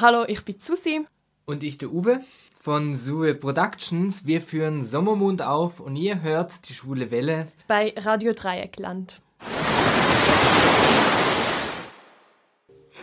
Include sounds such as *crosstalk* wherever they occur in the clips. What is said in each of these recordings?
Hallo, ich bin Susi. Und ich der Uwe von Suwe Productions. Wir führen Sommermond auf und ihr hört die schwule Welle bei Radio Dreieckland.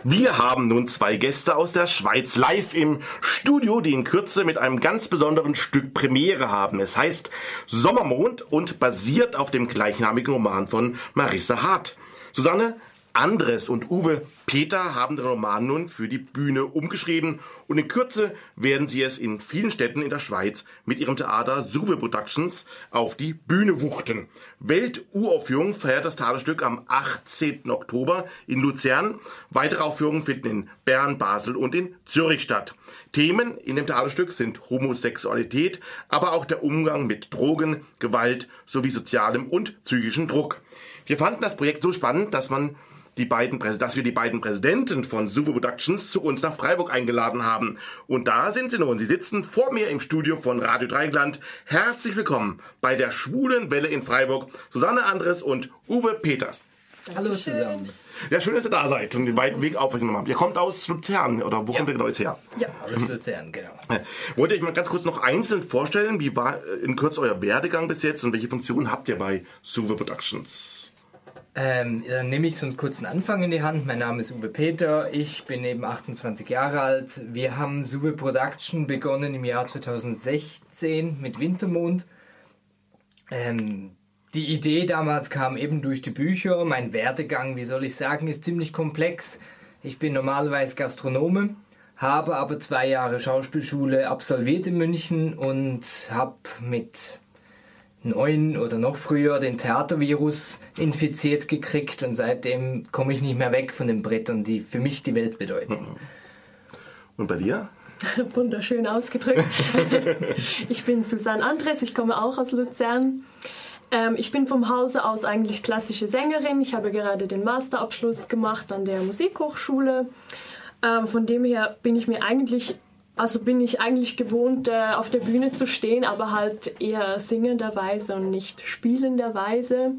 Wir haben nun zwei Gäste aus der Schweiz live im Studio, die in Kürze mit einem ganz besonderen Stück Premiere haben. Es heißt Sommermond und basiert auf dem gleichnamigen Roman von Marissa Hart. Susanne, Andres und Uwe Peter haben den Roman nun für die Bühne umgeschrieben und in Kürze werden sie es in vielen Städten in der Schweiz mit ihrem Theater Suve Productions auf die Bühne wuchten. Welturaufführung feiert das Theaterstück am 18. Oktober in Luzern. Weitere Aufführungen finden in Bern, Basel und in Zürich statt. Themen in dem Theaterstück sind Homosexualität, aber auch der Umgang mit Drogen, Gewalt sowie sozialem und psychischen Druck. Wir fanden das Projekt so spannend, dass man die beiden, dass wir die beiden Präsidenten von Suvo Productions zu uns nach Freiburg eingeladen haben. Und da sind sie nun. Sie sitzen vor mir im Studio von Radio Dreigland. Herzlich willkommen bei der Schwulen Welle in Freiburg. Susanne Andres und Uwe Peters. Hallo zusammen. Ja, schön, dass ihr da seid und den weiten Weg aufgenommen habt. Ihr kommt aus Luzern, oder wo ja. kommt ihr genau jetzt her? Ja, aus Luzern, genau. Wollt ihr euch mal ganz kurz noch einzeln vorstellen, wie war in Kürze euer Werdegang bis jetzt und welche Funktionen habt ihr bei Suve Productions? Ähm, dann nehme ich so einen kurzen Anfang in die Hand. Mein Name ist Uwe Peter, ich bin eben 28 Jahre alt. Wir haben Suve Production begonnen im Jahr 2016 mit Wintermond. Ähm, die Idee damals kam eben durch die Bücher. Mein Werdegang, wie soll ich sagen, ist ziemlich komplex. Ich bin normalerweise Gastronome, habe aber zwei Jahre Schauspielschule absolviert in München und habe mit neun oder noch früher den Theatervirus infiziert gekriegt und seitdem komme ich nicht mehr weg von den Brettern, die für mich die Welt bedeuten. Und bei dir? *laughs* Wunderschön ausgedrückt. *laughs* ich bin Susanne Andres, ich komme auch aus Luzern. Ähm, ich bin vom Hause aus eigentlich klassische Sängerin. Ich habe gerade den Masterabschluss gemacht an der Musikhochschule. Ähm, von dem her bin ich mir eigentlich also bin ich eigentlich gewohnt, äh, auf der Bühne zu stehen, aber halt eher singenderweise und nicht spielenderweise.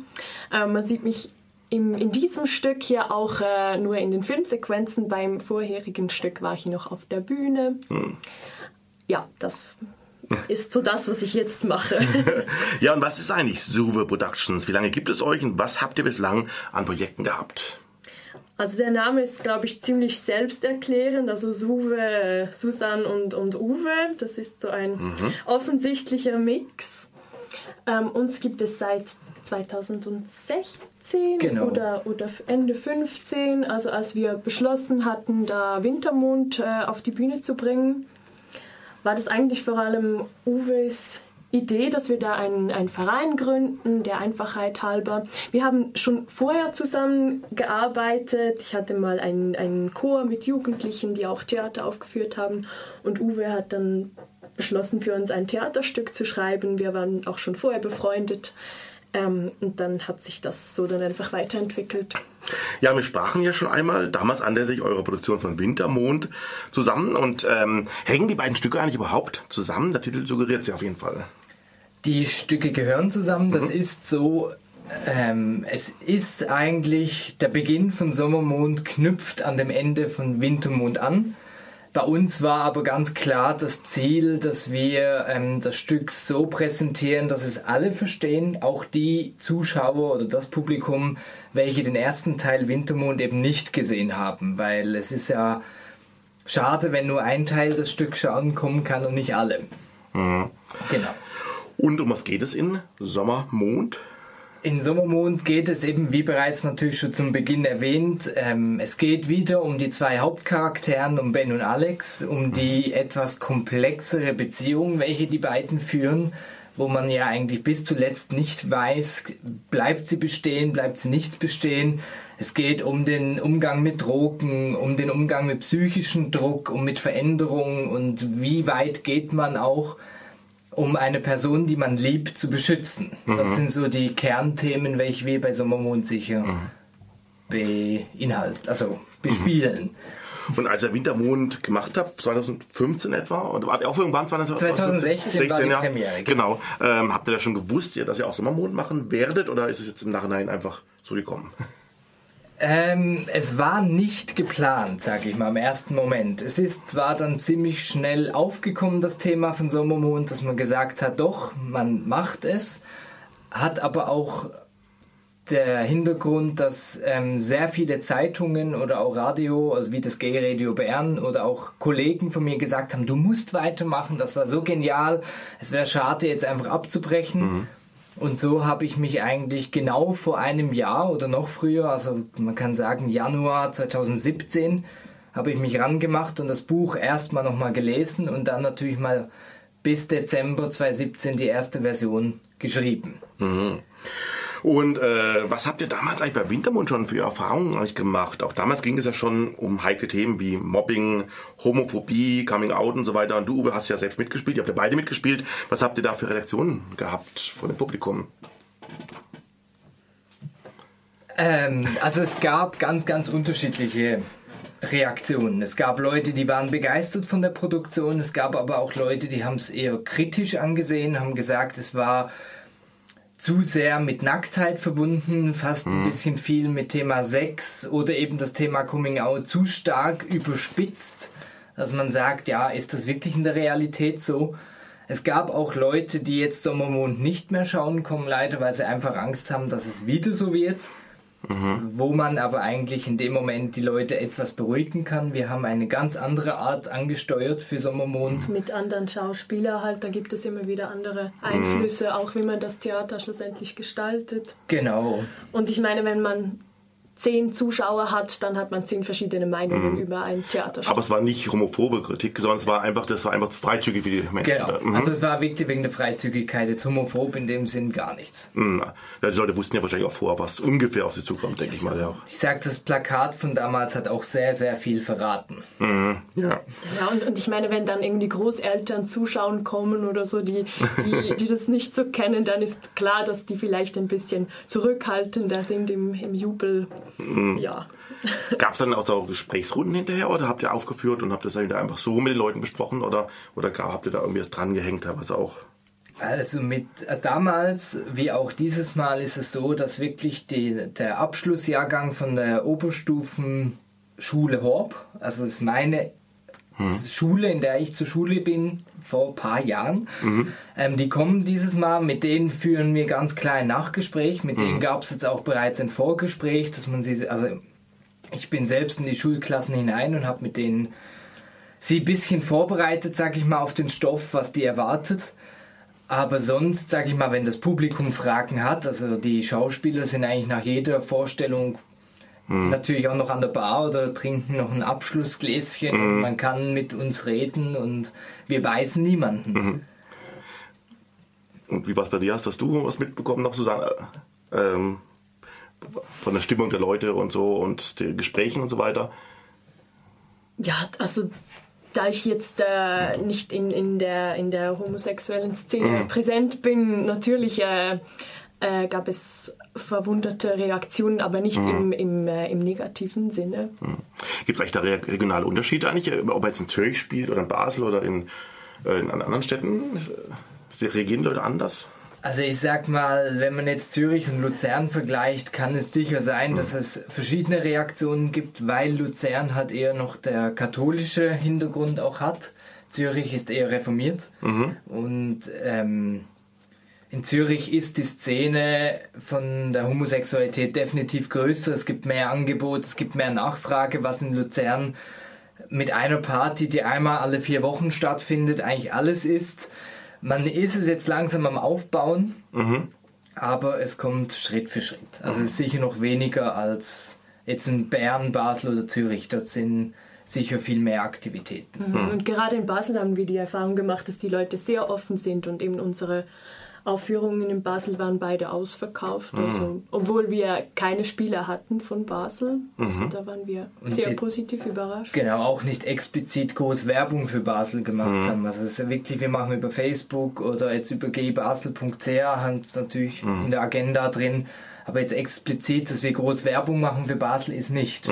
Äh, man sieht mich im, in diesem Stück hier auch äh, nur in den Filmsequenzen. Beim vorherigen Stück war ich noch auf der Bühne. Hm. Ja, das ist so das, was ich jetzt mache. *laughs* ja, und was ist eigentlich Suve Productions? Wie lange gibt es euch und was habt ihr bislang an Projekten gehabt? Also der Name ist, glaube ich, ziemlich selbsterklärend. Also Suve, Susan und, und Uwe. Das ist so ein mhm. offensichtlicher Mix. Ähm, uns gibt es seit 2016 genau. oder, oder Ende 15, also als wir beschlossen hatten, da Wintermond äh, auf die Bühne zu bringen, war das eigentlich vor allem Uwes Idee, dass wir da einen, einen Verein gründen, der Einfachheit halber. Wir haben schon vorher zusammen gearbeitet. Ich hatte mal einen, einen Chor mit Jugendlichen, die auch Theater aufgeführt haben. Und Uwe hat dann beschlossen, für uns ein Theaterstück zu schreiben. Wir waren auch schon vorher befreundet. Ähm, und dann hat sich das so dann einfach weiterentwickelt. Ja, wir sprachen ja schon einmal damals anlässlich eurer Produktion von Wintermond zusammen und ähm, hängen die beiden Stücke eigentlich überhaupt zusammen? Der Titel suggeriert sie auf jeden Fall. Die Stücke gehören zusammen. Das mhm. ist so. Ähm, es ist eigentlich der Beginn von Sommermond knüpft an dem Ende von Wintermond an. Bei uns war aber ganz klar das Ziel, dass wir ähm, das Stück so präsentieren, dass es alle verstehen, auch die Zuschauer oder das Publikum, welche den ersten Teil Wintermond eben nicht gesehen haben, weil es ist ja schade, wenn nur ein Teil das Stück schauen kommen kann und nicht alle. Mhm. Genau. Und um was geht es in Sommermond? In Sommermond geht es eben, wie bereits natürlich schon zum Beginn erwähnt, ähm, es geht wieder um die zwei Hauptcharakteren, um Ben und Alex, um die etwas komplexere Beziehung, welche die beiden führen, wo man ja eigentlich bis zuletzt nicht weiß, bleibt sie bestehen, bleibt sie nicht bestehen. Es geht um den Umgang mit Drogen, um den Umgang mit psychischem Druck, um mit Veränderungen und wie weit geht man auch um eine Person, die man liebt, zu beschützen. Mhm. Das sind so die Kernthemen, welche wir bei Sommermond sicher mhm. beinhalten, also bespielen. Mhm. Und als ihr Wintermond gemacht habt, 2015 etwa, oder war auch irgendwann 2016 2016 war die ja. Premiere. Genau. genau. Ähm, habt ihr da schon gewusst, dass ihr auch Sommermond machen werdet, oder ist es jetzt im Nachhinein einfach so gekommen? Ähm, es war nicht geplant, sage ich mal, im ersten Moment. Es ist zwar dann ziemlich schnell aufgekommen, das Thema von Sommermond, dass man gesagt hat, doch, man macht es, hat aber auch der Hintergrund, dass ähm, sehr viele Zeitungen oder auch Radio, also wie das Gay Radio Bern oder auch Kollegen von mir gesagt haben, du musst weitermachen, das war so genial, es wäre schade, jetzt einfach abzubrechen. Mhm. Und so habe ich mich eigentlich genau vor einem Jahr oder noch früher, also man kann sagen Januar 2017, habe ich mich rangemacht und das Buch erstmal nochmal gelesen und dann natürlich mal bis Dezember 2017 die erste Version geschrieben. Mhm. Und äh, was habt ihr damals eigentlich bei Wintermond schon für Erfahrungen eigentlich gemacht? Auch damals ging es ja schon um heikle Themen wie Mobbing, Homophobie, Coming Out und so weiter. Und du, Uwe, hast ja selbst mitgespielt, ihr habt ja beide mitgespielt. Was habt ihr da für Reaktionen gehabt von dem Publikum? Ähm, also es gab ganz, ganz unterschiedliche Reaktionen. Es gab Leute, die waren begeistert von der Produktion. Es gab aber auch Leute, die haben es eher kritisch angesehen, haben gesagt, es war zu sehr mit Nacktheit verbunden, fast mhm. ein bisschen viel mit Thema Sex oder eben das Thema Coming Out zu stark überspitzt, dass man sagt, ja, ist das wirklich in der Realität so? Es gab auch Leute, die jetzt Sommermond nicht mehr schauen kommen, leider, weil sie einfach Angst haben, dass es wieder so wird. Mhm. Wo man aber eigentlich in dem Moment die Leute etwas beruhigen kann. Wir haben eine ganz andere Art angesteuert für Sommermond. Mit anderen Schauspielern halt, da gibt es immer wieder andere Einflüsse, mhm. auch wie man das Theater schlussendlich gestaltet. Genau. Und ich meine, wenn man zehn Zuschauer hat, dann hat man zehn verschiedene Meinungen mhm. über ein Theaterstück. Aber es war nicht homophobe Kritik, sondern es war einfach, das war einfach zu freizügig für die Menschen. Genau. Mhm. Also es war wirklich wegen der Freizügigkeit, jetzt homophob in dem Sinn gar nichts. Mhm. Die Leute wussten ja wahrscheinlich auch vorher, was ungefähr auf sie zukommt, denke ich mal. Ja. Ich sag, das Plakat von damals hat auch sehr, sehr viel verraten. Mhm. Ja. Ja, und, und ich meine, wenn dann irgendwie Großeltern zuschauen kommen oder so, die, die, *laughs* die das nicht so kennen, dann ist klar, dass die vielleicht ein bisschen zurückhaltender sind im, im Jubel. Mhm. Ja. Gab es dann auch so Gesprächsrunden hinterher oder habt ihr aufgeführt und habt das einfach so mit den Leuten besprochen oder, oder habt ihr da irgendwie was dran gehängt, was auch also mit äh, damals wie auch dieses Mal ist es so, dass wirklich die, der Abschlussjahrgang von der Oberstufenschule Horb, also das ist meine hm. Schule, in der ich zur Schule bin, vor ein paar Jahren. Mhm. Ähm, die kommen dieses Mal, mit denen führen wir ganz klar ein Nachgespräch. Mit mhm. denen gab es jetzt auch bereits ein Vorgespräch, dass man sie, also ich bin selbst in die Schulklassen hinein und habe mit denen sie ein bisschen vorbereitet, sag ich mal, auf den Stoff, was die erwartet. Aber sonst, sag ich mal, wenn das Publikum Fragen hat, also die Schauspieler sind eigentlich nach jeder Vorstellung mhm. natürlich auch noch an der Bar oder trinken noch ein Abschlussgläschen mhm. und man kann mit uns reden und wir beißen niemanden. Mhm. Und wie war es bei dir? Hast du was mitbekommen noch, Susanne? Ähm, von der Stimmung der Leute und so und den Gesprächen und so weiter? Ja, also da ich jetzt äh, nicht in, in, der, in der homosexuellen Szene mhm. präsent bin, natürlich äh, äh, gab es verwunderte Reaktionen, aber nicht mhm. im, im, äh, im negativen Sinne. Mhm. Gibt es eigentlich da regionale Unterschiede eigentlich, äh, ob er jetzt in Zürich spielt oder in Basel oder in, äh, in anderen Städten? Reagieren Leute anders? Also ich sag mal, wenn man jetzt Zürich und Luzern vergleicht, kann es sicher sein, dass es verschiedene Reaktionen gibt, weil Luzern hat eher noch der katholische Hintergrund auch hat. Zürich ist eher reformiert mhm. und ähm, in Zürich ist die Szene von der Homosexualität definitiv größer. Es gibt mehr Angebot, es gibt mehr Nachfrage, was in Luzern mit einer Party, die einmal alle vier Wochen stattfindet, eigentlich alles ist. Man ist es jetzt langsam am Aufbauen, mhm. aber es kommt Schritt für Schritt. Also es ist sicher noch weniger als jetzt in Bern, Basel oder Zürich. Dort sind sicher viel mehr Aktivitäten. Mhm. Und gerade in Basel haben wir die Erfahrung gemacht, dass die Leute sehr offen sind und eben unsere Aufführungen in Basel waren beide ausverkauft. Mhm. Also, obwohl wir keine Spieler hatten von Basel. Also mhm. da waren wir Und sehr die, positiv überrascht. Genau, auch nicht explizit groß Werbung für Basel gemacht mhm. haben. Also es ist wirklich, wir machen über Facebook oder jetzt über gbasel.ch, haben es natürlich mhm. in der Agenda drin. Aber jetzt explizit, dass wir groß Werbung machen für Basel, ist nicht.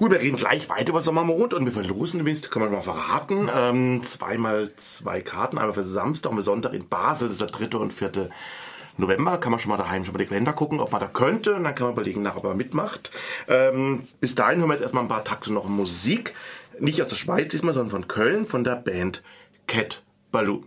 Gut, wir reden gleich weiter über Sommermond und wir verlosen übrigens, kann man mal verraten, ähm, zweimal zwei Karten, einmal für Samstag und für Sonntag in Basel, das ist der dritte und vierte November. Kann man schon mal daheim schon mal die Kalender gucken, ob man da könnte. Und dann kann man überlegen, nach, ob man mitmacht. Ähm, bis dahin hören wir jetzt erstmal ein paar Takte noch Musik. Nicht aus der Schweiz diesmal, sondern von Köln, von der Band Cat Baloo.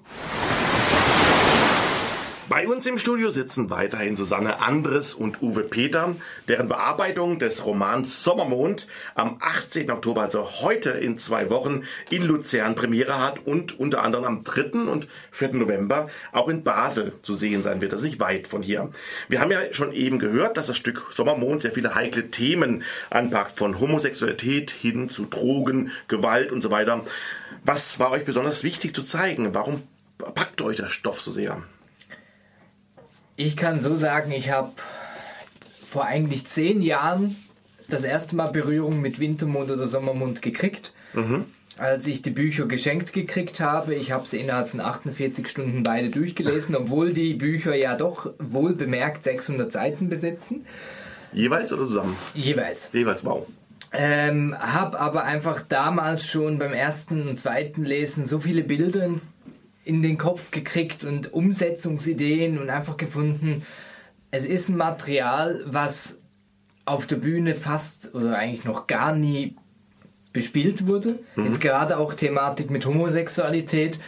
Bei uns im Studio sitzen weiterhin Susanne Andres und Uwe Peter, deren Bearbeitung des Romans Sommermond am 18. Oktober, also heute in zwei Wochen, in Luzern Premiere hat und unter anderem am 3. und 4. November auch in Basel zu sehen sein wird. Das ist nicht weit von hier. Wir haben ja schon eben gehört, dass das Stück Sommermond sehr viele heikle Themen anpackt, von Homosexualität hin zu Drogen, Gewalt und so weiter. Was war euch besonders wichtig zu zeigen? Warum packt euch der Stoff so sehr? Ich kann so sagen, ich habe vor eigentlich zehn Jahren das erste Mal Berührung mit Wintermond oder Sommermond gekriegt. Mhm. Als ich die Bücher geschenkt gekriegt habe, ich habe sie innerhalb von 48 Stunden beide durchgelesen, obwohl die Bücher ja doch wohl bemerkt 600 Seiten besitzen. Jeweils oder zusammen? Jeweils. Jeweils, wow. Ähm, hab aber einfach damals schon beim ersten und zweiten Lesen so viele Bilder in den Kopf gekriegt und Umsetzungsideen und einfach gefunden, es ist ein Material, was auf der Bühne fast oder eigentlich noch gar nie bespielt wurde. Mhm. Jetzt gerade auch Thematik mit Homosexualität.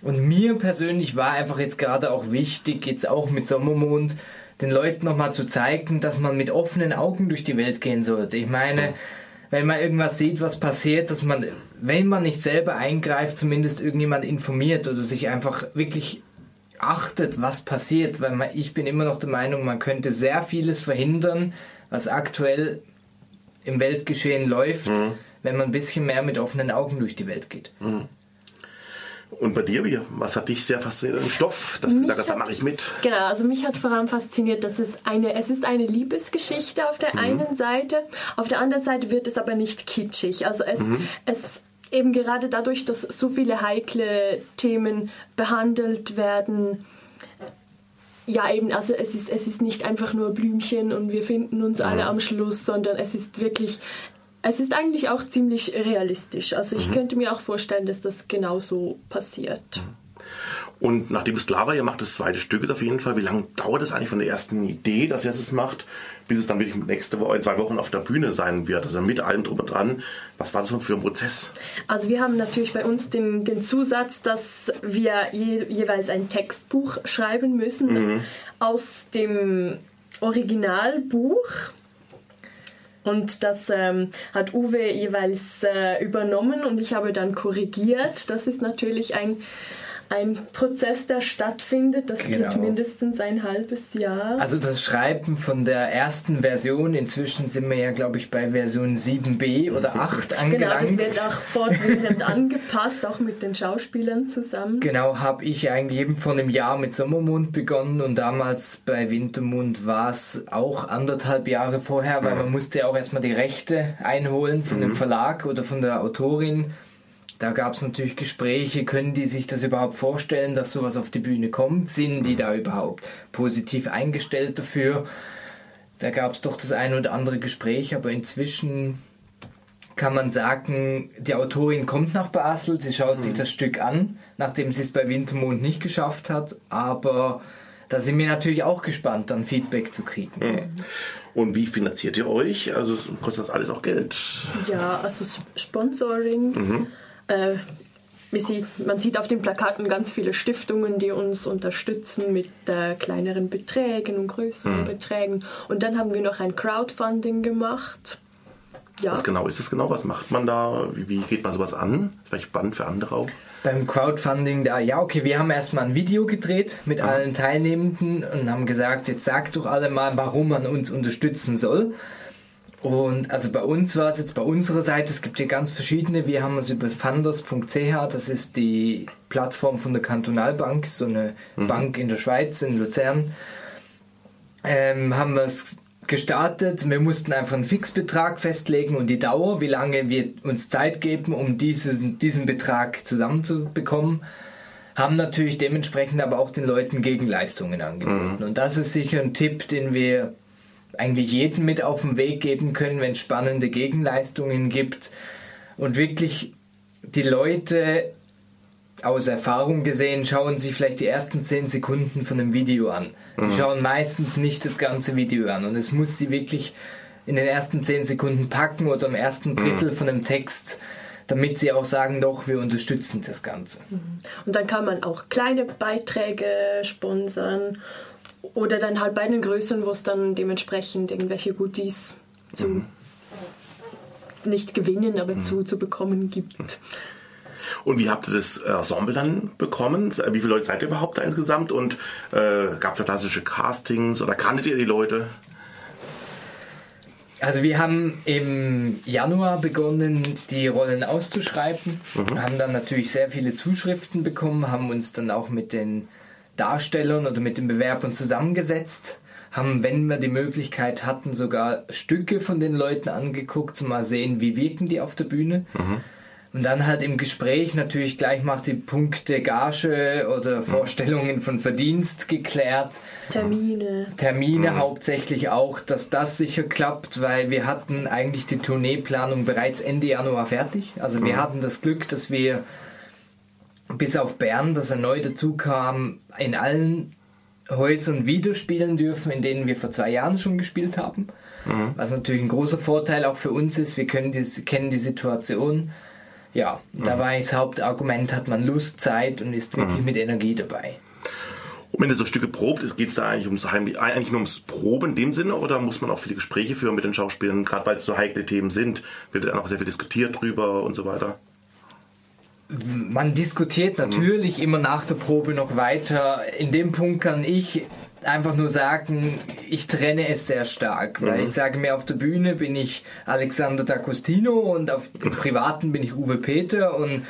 Und mir persönlich war einfach jetzt gerade auch wichtig, jetzt auch mit Sommermond, den Leuten nochmal zu zeigen, dass man mit offenen Augen durch die Welt gehen sollte. Ich meine, mhm wenn man irgendwas sieht, was passiert, dass man, wenn man nicht selber eingreift, zumindest irgendjemand informiert oder sich einfach wirklich achtet, was passiert, weil man, ich bin immer noch der Meinung, man könnte sehr vieles verhindern, was aktuell im Weltgeschehen läuft, mhm. wenn man ein bisschen mehr mit offenen Augen durch die Welt geht. Mhm. Und bei dir, was hat dich sehr fasziniert im Stoff, dass mich du gesagt da mache ich mit? Genau, also mich hat vor allem fasziniert, dass es eine, es ist eine Liebesgeschichte auf der mhm. einen Seite, auf der anderen Seite wird es aber nicht kitschig. Also es, mhm. es eben gerade dadurch, dass so viele heikle Themen behandelt werden, ja, eben, also es ist, es ist nicht einfach nur Blümchen und wir finden uns alle mhm. am Schluss, sondern es ist wirklich es ist eigentlich auch ziemlich realistisch. Also ich mhm. könnte mir auch vorstellen, dass das genauso passiert. Mhm. Und nachdem es klar war, ihr macht das zweite Stück auf jeden Fall, wie lange dauert es eigentlich von der ersten Idee, dass ihr es macht, bis es dann wirklich nächste Woche, in zwei Wochen auf der Bühne sein wird? Also mit allem drum und dran. Was war das für ein Prozess? Also wir haben natürlich bei uns den, den Zusatz, dass wir je, jeweils ein Textbuch schreiben müssen mhm. aus dem Originalbuch und das ähm, hat Uwe jeweils äh, übernommen und ich habe dann korrigiert. Das ist natürlich ein ein Prozess, der stattfindet. Das genau. geht mindestens ein halbes Jahr. Also das Schreiben von der ersten Version, inzwischen sind wir ja, glaube ich, bei Version 7b oder 8 angelangt. Genau, das wird auch fortwährend *laughs* angepasst, auch mit den Schauspielern zusammen. Genau, habe ich eigentlich eben vor einem Jahr mit Sommermond begonnen und damals bei Wintermond war es auch anderthalb Jahre vorher, weil man musste ja auch erstmal die Rechte einholen von mhm. dem Verlag oder von der Autorin da gab es natürlich Gespräche, können die sich das überhaupt vorstellen, dass sowas auf die Bühne kommt? Sind die da überhaupt positiv eingestellt dafür? Da gab es doch das ein oder andere Gespräch, aber inzwischen kann man sagen, die Autorin kommt nach Basel, sie schaut mhm. sich das Stück an, nachdem sie es bei Wintermond nicht geschafft hat, aber da sind wir natürlich auch gespannt, dann Feedback zu kriegen. Mhm. Und wie finanziert ihr euch? Also kostet das alles auch Geld? Ja, also Sponsoring. Mhm äh, sieht, man sieht auf den Plakaten ganz viele Stiftungen, die uns unterstützen mit äh, kleineren Beträgen und größeren mhm. Beträgen. Und dann haben wir noch ein Crowdfunding gemacht. Ja. Was genau ist es genau? Was macht man da? Wie, geht man sowas an? Vielleicht spannend für andere auch. Beim Crowdfunding da, ja, okay, wir haben erstmal ein Video gedreht mit mhm. allen Teilnehmenden und haben gesagt, jetzt sagt doch alle mal, warum man uns unterstützen soll. Und also bei uns war es jetzt bei unserer Seite, es gibt hier ganz verschiedene. Wir haben es über funders.ch, das ist die Plattform von der Kantonalbank, so eine mhm. Bank in der Schweiz, in Luzern. Ähm, haben wir es gestartet. Wir mussten einfach einen Fixbetrag festlegen und die Dauer, wie lange wir uns Zeit geben, um diesen, diesen Betrag zusammenzubekommen. Haben natürlich dementsprechend aber auch den Leuten Gegenleistungen angeboten. Mhm. Und das ist sicher ein Tipp, den wir eigentlich jeden mit auf den Weg geben können, wenn es spannende Gegenleistungen gibt und wirklich die Leute aus Erfahrung gesehen schauen sich vielleicht die ersten 10 Sekunden von einem Video an. Die mhm. schauen meistens nicht das ganze Video an und es muss sie wirklich in den ersten 10 Sekunden packen oder im ersten Drittel mhm. von einem Text damit sie auch sagen, doch, wir unterstützen das Ganze. Mhm. Und dann kann man auch kleine Beiträge sponsern oder dann halt bei den größeren, wo es dann dementsprechend irgendwelche Goodies zu mhm. nicht gewinnen, aber mhm. zu, zu bekommen gibt. Und wie habt ihr das Ensemble dann bekommen? Wie viele Leute seid ihr überhaupt da insgesamt? Und äh, gab es da klassische Castings oder kanntet ihr die Leute? Also wir haben im Januar begonnen, die Rollen auszuschreiben, mhm. haben dann natürlich sehr viele Zuschriften bekommen, haben uns dann auch mit den Darstellern oder mit den Bewerbern zusammengesetzt, haben, wenn wir die Möglichkeit hatten, sogar Stücke von den Leuten angeguckt, um mal sehen, wie wirken die auf der Bühne. Mhm. Und dann halt im Gespräch natürlich gleich mal die Punkte Gage oder Vorstellungen von Verdienst geklärt. Termine. Termine mhm. hauptsächlich auch, dass das sicher klappt, weil wir hatten eigentlich die Tourneeplanung bereits Ende Januar fertig. Also wir mhm. hatten das Glück, dass wir bis auf Bern, das er neu dazu kam, in allen Häusern wieder spielen dürfen, in denen wir vor zwei Jahren schon gespielt haben. Mhm. Was natürlich ein großer Vorteil auch für uns ist. Wir können die, kennen die Situation ja, da mhm. war das Hauptargument, hat man Lust, Zeit und ist wirklich mhm. mit Energie dabei. Und wenn ihr so Stücke probt, geht es da eigentlich, ums eigentlich nur ums Proben in dem Sinne oder muss man auch viele Gespräche führen mit den Schauspielern, gerade weil es so heikle Themen sind? Wird dann auch sehr viel diskutiert drüber und so weiter? Man diskutiert natürlich mhm. immer nach der Probe noch weiter. In dem Punkt kann ich einfach nur sagen, ich trenne es sehr stark, weil mhm. ich sage mir, auf der Bühne bin ich Alexander D'Agostino und auf dem Privaten bin ich Uwe Peter und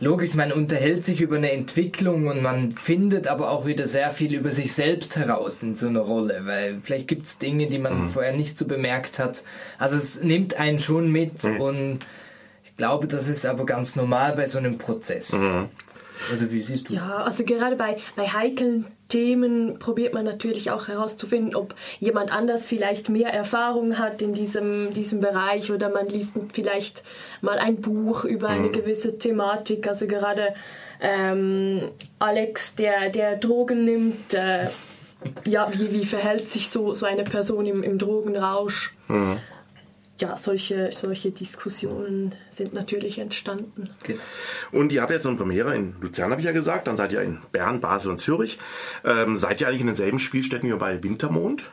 logisch, man unterhält sich über eine Entwicklung und man findet aber auch wieder sehr viel über sich selbst heraus in so einer Rolle, weil vielleicht gibt es Dinge, die man mhm. vorher nicht so bemerkt hat. Also es nimmt einen schon mit mhm. und glaube, das ist aber ganz normal bei so einem Prozess. Mhm. Oder wie siehst du? Ja, also gerade bei, bei heiklen Themen probiert man natürlich auch herauszufinden, ob jemand anders vielleicht mehr Erfahrung hat in diesem, diesem Bereich oder man liest vielleicht mal ein Buch über eine mhm. gewisse Thematik. Also gerade ähm, Alex, der, der Drogen nimmt, äh, ja, wie, wie verhält sich so, so eine Person im, im Drogenrausch? Mhm ja, solche, solche Diskussionen sind natürlich entstanden. Okay. Und ihr habt jetzt so eine Premiere in Luzern, habe ich ja gesagt. Dann seid ihr in Bern, Basel und Zürich. Ähm, seid ihr eigentlich in denselben Spielstätten wie bei Wintermond?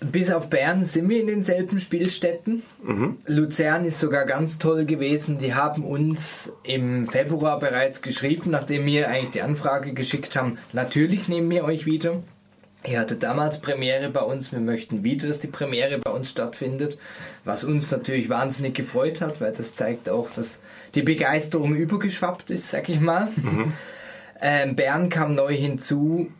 Bis auf Bern sind wir in denselben Spielstätten. Mhm. Luzern ist sogar ganz toll gewesen. Die haben uns im Februar bereits geschrieben, nachdem wir eigentlich die Anfrage geschickt haben. Natürlich nehmen wir euch wieder. Ihr hattet damals Premiere bei uns, wir möchten wieder, dass die Premiere bei uns stattfindet, was uns natürlich wahnsinnig gefreut hat, weil das zeigt auch, dass die Begeisterung übergeschwappt ist, sag ich mal. Mhm. Ähm, Bern kam neu hinzu,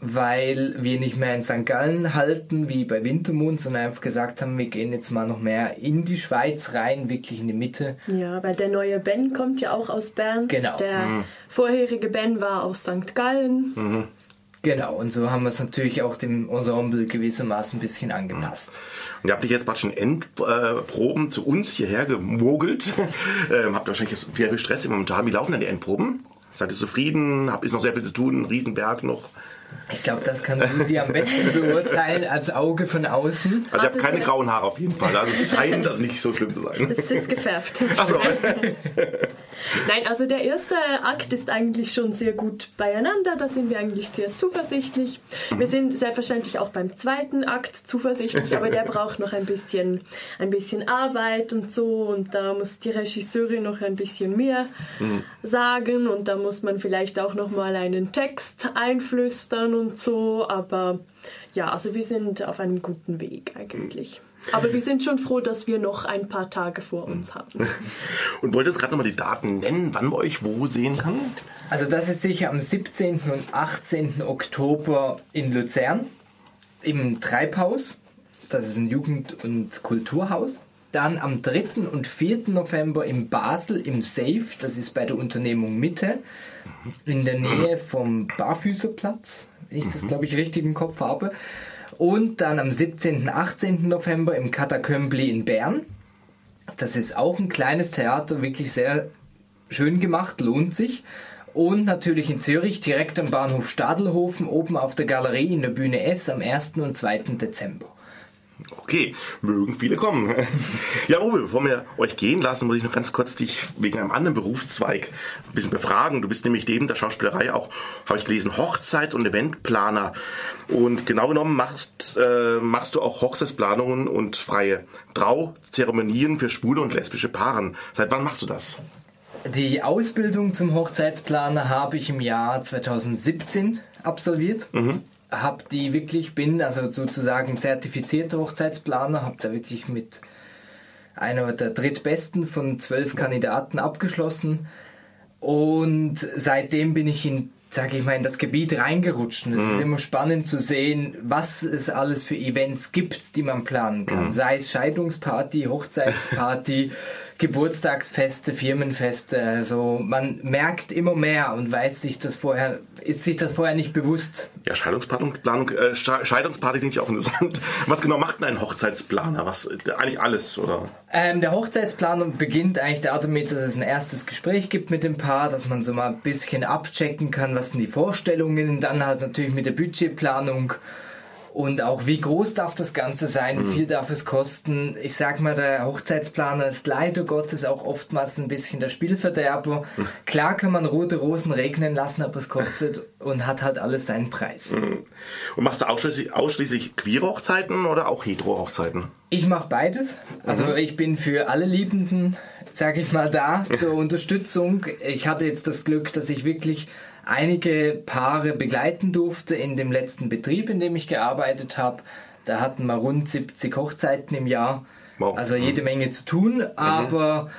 weil wir nicht mehr in St. Gallen halten wie bei Wintermond, sondern einfach gesagt haben, wir gehen jetzt mal noch mehr in die Schweiz rein, wirklich in die Mitte. Ja, weil der neue Ben kommt ja auch aus Bern. Genau. Der mhm. vorherige Ben war aus St. Gallen. Mhm. Genau, und so haben wir es natürlich auch dem Ensemble gewissermaßen ein bisschen angepasst. Und ihr habt euch jetzt bald schon Endproben zu uns hierher gemogelt. *laughs* ähm, habt wahrscheinlich sehr viel Stress momentan. Wie laufen denn die Endproben? Seid ihr zufrieden? Habt ihr noch sehr viel zu tun? Riesenberg noch? Ich glaube, das kannst du sie am besten beurteilen als Auge von außen. Also, ich habe keine grauen Haare auf jeden Fall. Also es scheint das nicht so schlimm zu sein. Es ist gefärbt. So. *laughs* Nein, also der erste Akt ist eigentlich schon sehr gut beieinander. Da sind wir eigentlich sehr zuversichtlich. Wir sind selbstverständlich auch beim zweiten Akt zuversichtlich, aber der braucht noch ein bisschen, ein bisschen Arbeit und so. Und da muss die Regisseurin noch ein bisschen mehr mhm. sagen. Und da muss man vielleicht auch noch mal einen Text einflüstern und so. Aber ja, also wir sind auf einem guten Weg eigentlich. Aber wir sind schon froh, dass wir noch ein paar Tage vor uns haben. *laughs* Und wollt ihr jetzt gerade nochmal die Daten nennen, wann man euch wo sehen kann? Also das ist sicher am 17. und 18. Oktober in Luzern im Treibhaus. Das ist ein Jugend- und Kulturhaus. Dann am 3. und 4. November in Basel im Safe, das ist bei der Unternehmung Mitte, in der Nähe vom Barfüßerplatz, wenn ich das glaube ich richtig im Kopf habe. Und dann am 17. und 18. November im Katakömbli in Bern. Das ist auch ein kleines Theater, wirklich sehr schön gemacht, lohnt sich. Und natürlich in Zürich, direkt am Bahnhof Stadelhofen, oben auf der Galerie in der Bühne S am 1. und 2. Dezember. Okay, mögen viele kommen. *laughs* Ja, Uwe, bevor wir euch gehen lassen, muss ich noch ganz kurz dich wegen einem anderen Berufszweig ein bisschen befragen. Du bist nämlich neben der Schauspielerei auch, habe ich gelesen, Hochzeit- und Eventplaner. Und genau genommen machst, äh, machst du auch Hochzeitsplanungen und freie Trauzeremonien für schwule und lesbische Paaren. Seit wann machst du das? Die Ausbildung zum Hochzeitsplaner habe ich im Jahr 2017 absolviert. Mhm. Hab die wirklich, bin also sozusagen zertifizierter Hochzeitsplaner, habe da wirklich mit einer der drittbesten von zwölf Kandidaten abgeschlossen. Und seitdem bin ich in sage ich mal, in das Gebiet reingerutscht. Und es mhm. ist immer spannend zu sehen, was es alles für Events gibt, die man planen kann. Mhm. Sei es Scheidungsparty, Hochzeitsparty, *laughs* Geburtstagsfeste, Firmenfeste. Also man merkt immer mehr und weiß sich das vorher, ist sich das vorher nicht bewusst. Ja, Scheidungsplanung, Planung, äh, Scheidungsparty finde ich auch interessant. *laughs* Was genau macht denn ein Hochzeitsplaner? Was eigentlich alles, oder? Ähm, der Hochzeitsplaner beginnt eigentlich damit, dass es ein erstes Gespräch gibt mit dem Paar, dass man so mal ein bisschen abchecken kann, was sind die Vorstellungen, dann halt natürlich mit der Budgetplanung und auch wie groß darf das Ganze sein, wie mhm. viel darf es kosten. Ich sag mal, der Hochzeitsplaner ist leider Gottes auch oftmals ein bisschen der Spielverderber. Mhm. Klar kann man rote Rosen regnen lassen, aber es kostet *laughs* und hat halt alles seinen Preis. Mhm. Und machst du ausschließlich, ausschließlich queere Hochzeiten oder auch hetero Hochzeiten? Ich mache beides. Also mhm. ich bin für alle Liebenden, sag ich mal, da zur *laughs* Unterstützung. Ich hatte jetzt das Glück, dass ich wirklich einige Paare begleiten durfte in dem letzten Betrieb, in dem ich gearbeitet habe. Da hatten wir rund 70 Hochzeiten im Jahr. Wow. Also jede Menge zu tun, mhm. aber mhm.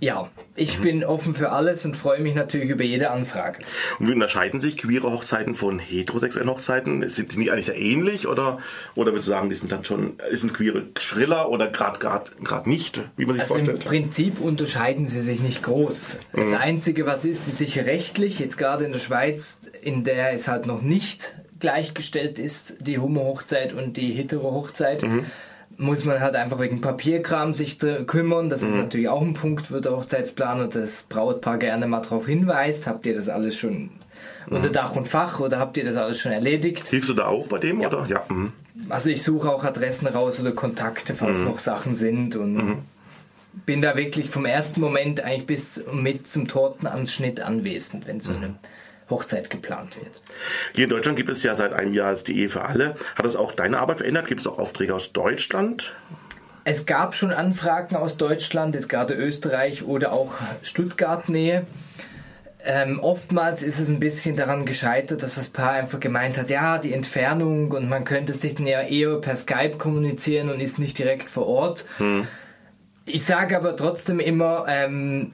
Ja, ich mhm. bin offen für alles und freue mich natürlich über jede Anfrage. Und wie unterscheiden sich queere Hochzeiten von heterosexuellen Hochzeiten? Sind die eigentlich sehr ähnlich oder, oder würdest du sagen, die sind dann schon, sind queere schriller oder gerade gerade nicht, wie man sich also vorstellt? Im Prinzip unterscheiden sie sich nicht groß. Das mhm. Einzige, was ist, ist sicher rechtlich, jetzt gerade in der Schweiz, in der es halt noch nicht gleichgestellt ist, die Homo-Hochzeit und die Hetero-Hochzeit. Mhm muss man halt einfach wegen Papierkram sich kümmern. Das mhm. ist natürlich auch ein Punkt, wo der Hochzeitsplaner das Brautpaar gerne mal darauf hinweist. Habt ihr das alles schon mhm. unter Dach und Fach oder habt ihr das alles schon erledigt? Hilfst du da auch bei dem ja. oder? Ja. Mhm. Also ich suche auch Adressen raus oder Kontakte, falls mhm. noch Sachen sind und mhm. bin da wirklich vom ersten Moment eigentlich bis mit zum Tortenanschnitt anwesend, wenn so mhm. eine Hochzeit geplant wird. Hier in Deutschland gibt es ja seit einem Jahr die Ehe für alle. Hat das auch deine Arbeit verändert? Gibt es auch Aufträge aus Deutschland? Es gab schon Anfragen aus Deutschland, jetzt gerade Österreich oder auch Stuttgart-Nähe. Ähm, oftmals ist es ein bisschen daran gescheitert, dass das Paar einfach gemeint hat, ja, die Entfernung und man könnte sich dann ja eher per Skype kommunizieren und ist nicht direkt vor Ort. Hm. Ich sage aber trotzdem immer, ähm,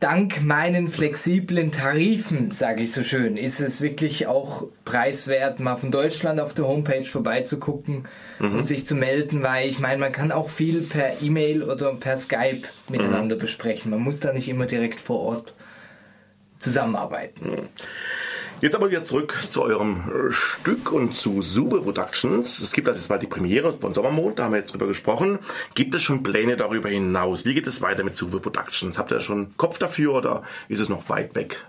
dank meinen flexiblen Tarifen, sage ich so schön, ist es wirklich auch preiswert, mal von Deutschland auf der Homepage vorbeizugucken mhm. und sich zu melden, weil ich meine, man kann auch viel per E-Mail oder per Skype miteinander mhm. besprechen. Man muss da nicht immer direkt vor Ort zusammenarbeiten. Mhm. Jetzt aber wieder zurück zu eurem äh, Stück und zu Suve Productions. Es gibt also jetzt bald die Premiere von Sommermond, da haben wir jetzt drüber gesprochen. Gibt es schon Pläne darüber hinaus? Wie geht es weiter mit Suve Productions? Habt ihr schon Kopf dafür oder ist es noch weit weg?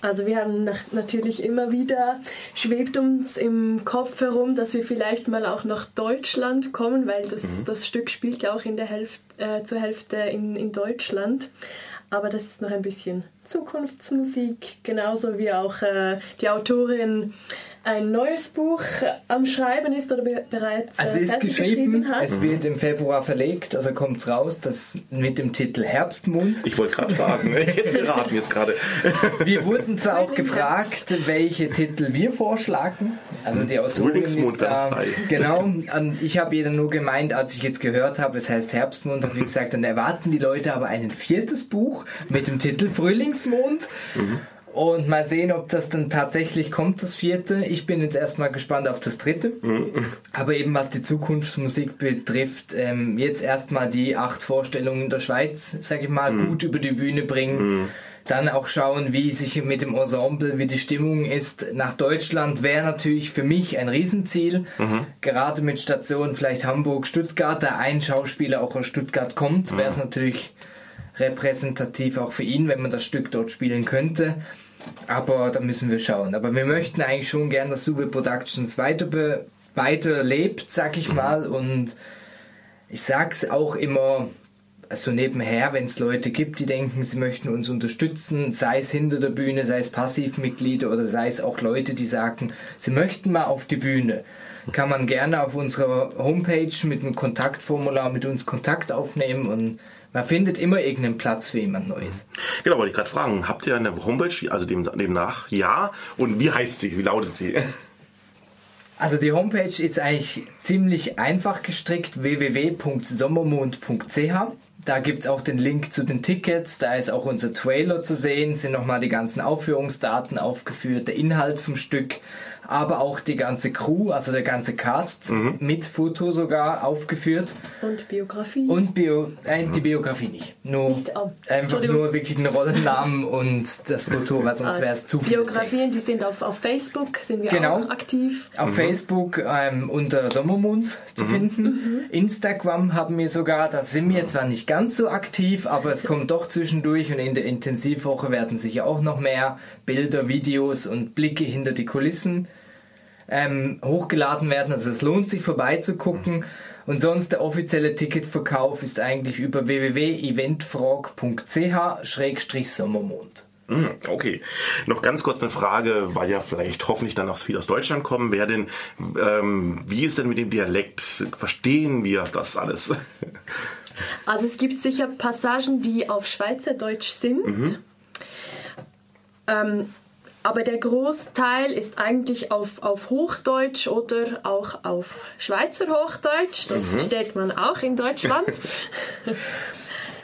Also wir haben natürlich immer wieder, schwebt uns im Kopf herum, dass wir vielleicht mal auch nach Deutschland kommen, weil das, mhm. das Stück spielt ja auch in der Hälfte, äh, zur Hälfte in, in Deutschland. Aber das ist noch ein bisschen Zukunftsmusik, genauso wie auch äh, die Autorin ein neues Buch am Schreiben ist oder be bereits äh, also ist geschrieben, hat. Es wird im Februar verlegt, also kommt es raus, das mit dem Titel Herbstmond. Ich wollte gerade fragen, ich hätte geraten jetzt gerade. Wir wurden zwar auch gefragt, welche Titel wir vorschlagen. Also die Autorin ist da. Genau, ich habe ihr dann nur gemeint, als ich jetzt gehört habe, es heißt Herbstmond, habe ich gesagt, dann erwarten die Leute aber ein viertes Buch mit dem Titel Frühlingsmond. Mhm. Und mal sehen, ob das dann tatsächlich kommt, das vierte. Ich bin jetzt erstmal gespannt auf das dritte. Mhm. Aber eben was die Zukunftsmusik betrifft, ähm, jetzt erstmal die acht Vorstellungen in der Schweiz, sag ich mal, mhm. gut über die Bühne bringen. Mhm. Dann auch schauen, wie sich mit dem Ensemble, wie die Stimmung ist. Nach Deutschland wäre natürlich für mich ein Riesenziel. Mhm. Gerade mit Stationen vielleicht Hamburg, Stuttgart, da ein Schauspieler auch aus Stuttgart kommt, wäre es natürlich repräsentativ auch für ihn, wenn man das Stück dort spielen könnte. Aber da müssen wir schauen. Aber wir möchten eigentlich schon gern, dass Suve Productions weiter, weiter lebt, sag ich mal. Und ich sag's auch immer so nebenher, wenn es Leute gibt, die denken, sie möchten uns unterstützen, sei es hinter der Bühne, sei es Passivmitglieder oder sei es auch Leute, die sagen, sie möchten mal auf die Bühne kann man gerne auf unserer Homepage mit einem Kontaktformular mit uns Kontakt aufnehmen und man findet immer irgendeinen Platz für jemand Neues. Genau, wollte ich gerade fragen. Habt ihr eine Homepage, also dem, demnach ja? Und wie heißt sie? Wie lautet sie? Also die Homepage ist eigentlich ziemlich einfach gestrickt, www.sommermond.ch. Da gibt es auch den Link zu den Tickets, da ist auch unser Trailer zu sehen, sind nochmal die ganzen Aufführungsdaten aufgeführt, der Inhalt vom Stück aber auch die ganze Crew, also der ganze Cast mhm. mit Foto sogar aufgeführt. Und Biografie. Und Bio, äh, die Biografie nicht. Nur nicht, oh. einfach nur wirklich den Rollennamen und das Foto, weil sonst ah, wäre es zu viel. Biografien, Text. die sind auf, auf Facebook, sind wir genau. auch aktiv. Auf mhm. Facebook ähm, unter Sommermond zu mhm. finden. Mhm. Instagram haben wir sogar, da sind wir zwar nicht ganz so aktiv, aber es kommt doch zwischendurch und in der Intensivwoche werden sicher auch noch mehr Bilder, Videos und Blicke hinter die Kulissen ähm, hochgeladen werden. Also es lohnt sich vorbeizugucken. Und sonst der offizielle Ticketverkauf ist eigentlich über www.eventfrog.ch-sommermond. Hm, okay. Noch ganz kurz eine Frage, weil ja vielleicht hoffentlich dann auch viel aus Deutschland kommen werden. Ähm, wie ist denn mit dem Dialekt? Verstehen wir das alles? *laughs* Also es gibt sicher Passagen, die auf Schweizerdeutsch sind. Mhm. Ähm, aber der Großteil ist eigentlich auf, auf Hochdeutsch oder auch auf Schweizer Hochdeutsch. Das mhm. versteht man auch in Deutschland. *laughs*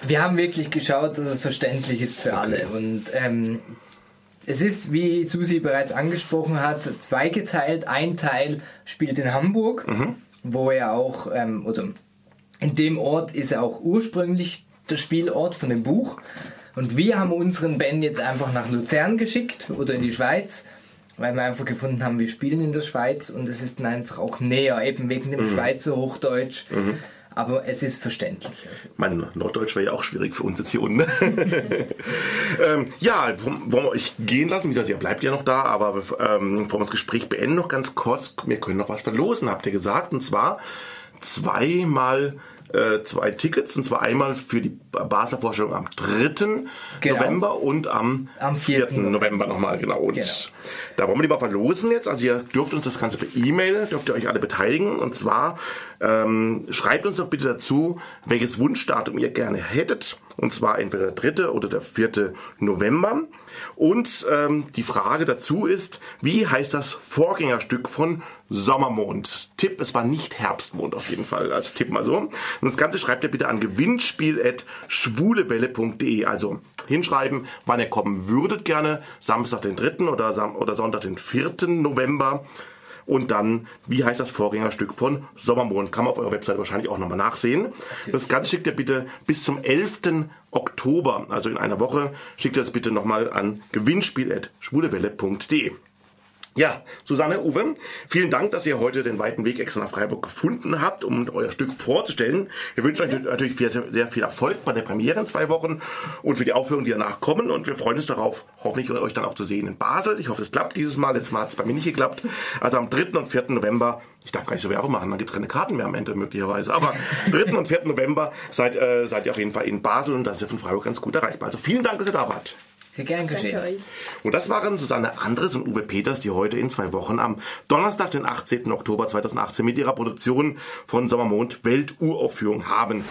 Wir haben wirklich geschaut, dass es verständlich ist für alle. Und ähm, es ist, wie Susi bereits angesprochen hat, zweigeteilt. Ein Teil spielt in Hamburg, mhm. wo er auch, ähm, oder in dem Ort ist er auch ursprünglich der Spielort von dem Buch. Und wir haben unseren Band jetzt einfach nach Luzern geschickt oder in die Schweiz, weil wir einfach gefunden haben, wir spielen in der Schweiz und es ist dann einfach auch näher, eben wegen dem mhm. Schweizer Hochdeutsch. Mhm. Aber es ist verständlich. Also. Mein Norddeutsch war ja auch schwierig für uns jetzt hier unten. *laughs* ähm, ja, wollen wir euch gehen lassen? Wie gesagt, ihr bleibt ja noch da, aber ähm, bevor wir das Gespräch beenden, noch ganz kurz, wir können noch was verlosen, habt ihr gesagt. Und zwar zweimal äh, zwei Tickets, und zwar einmal für die Basler Vorstellung am 3. Genau. November und am, am 4. 4. November nochmal, genau. Und genau. da wollen wir die mal verlosen jetzt. Also ihr dürft uns das Ganze per E-Mail, dürft ihr euch alle beteiligen. Und zwar ähm, schreibt uns doch bitte dazu, welches Wunschdatum ihr gerne hättet. Und zwar entweder der 3. oder der 4. November. Und ähm, die Frage dazu ist, wie heißt das Vorgängerstück von Sommermond? Tipp, es war nicht Herbstmond auf jeden Fall, als Tipp mal so. Und das Ganze schreibt ihr bitte an gewinnspiel.schwulewelle.de. Also hinschreiben, wann ihr kommen würdet gerne. Samstag den 3. oder, oder Sonntag den 4. November. Und dann, wie heißt das Vorgängerstück von Sommermond? Kann man auf eurer Website wahrscheinlich auch nochmal nachsehen. Das Ganze schickt ihr bitte bis zum 11. Oktober, also in einer Woche, schickt ihr das bitte nochmal an gewinnspiel.schwulewelle.de. Ja, Susanne, Uwe, vielen Dank, dass ihr heute den weiten Weg extra nach Freiburg gefunden habt, um euer Stück vorzustellen. Wir wünschen euch natürlich sehr, sehr viel Erfolg bei der Premiere in zwei Wochen und für die Aufführungen, die danach kommen. Und wir freuen uns darauf, hoffentlich euch dann auch zu sehen in Basel. Ich hoffe, es klappt dieses Mal. Letztes Mal hat es bei mir nicht geklappt. Also am 3. und 4. November, ich darf gar nicht so Werbung machen, dann gibt es keine Karten mehr am Ende möglicherweise. Aber *laughs* am 3. und 4. November seid, äh, seid ihr auf jeden Fall in Basel und das ist ja von Freiburg ganz gut erreichbar. Also vielen Dank, dass ihr da wart. Sehr gern geschehen. Und das waren Susanne Andres und Uwe Peters, die heute in zwei Wochen am Donnerstag, den 18. Oktober 2018 mit ihrer Produktion von Sommermond Welturaufführung haben.